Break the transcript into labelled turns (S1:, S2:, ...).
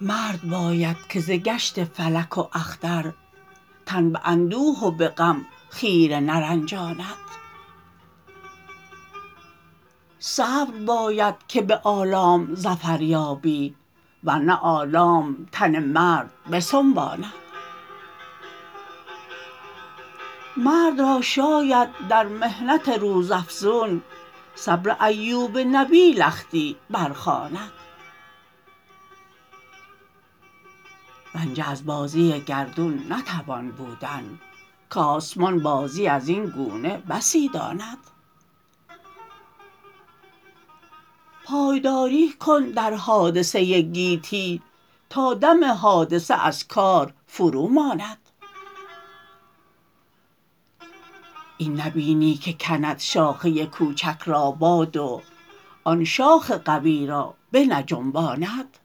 S1: مرد باید که ز گشت فلک و اختر تن به اندوه و به غم خیره نرنجاند. صبر باید که به آلام ظفر یابی ورنه آلام تن مرد بسنباند مرد را شاید در محنت روزافزون صبر ایوب نبی لختی برخواند. رنجه از بازی گردون نتوان بودن کاسمان بازی ازین گونه بسی داند. پایداری کن در حادثه گیتی تا دم حادثه از کار فروماند این نبینی که کند شاخه کوچک را باد و آن شاخ قوی را بنجنباند.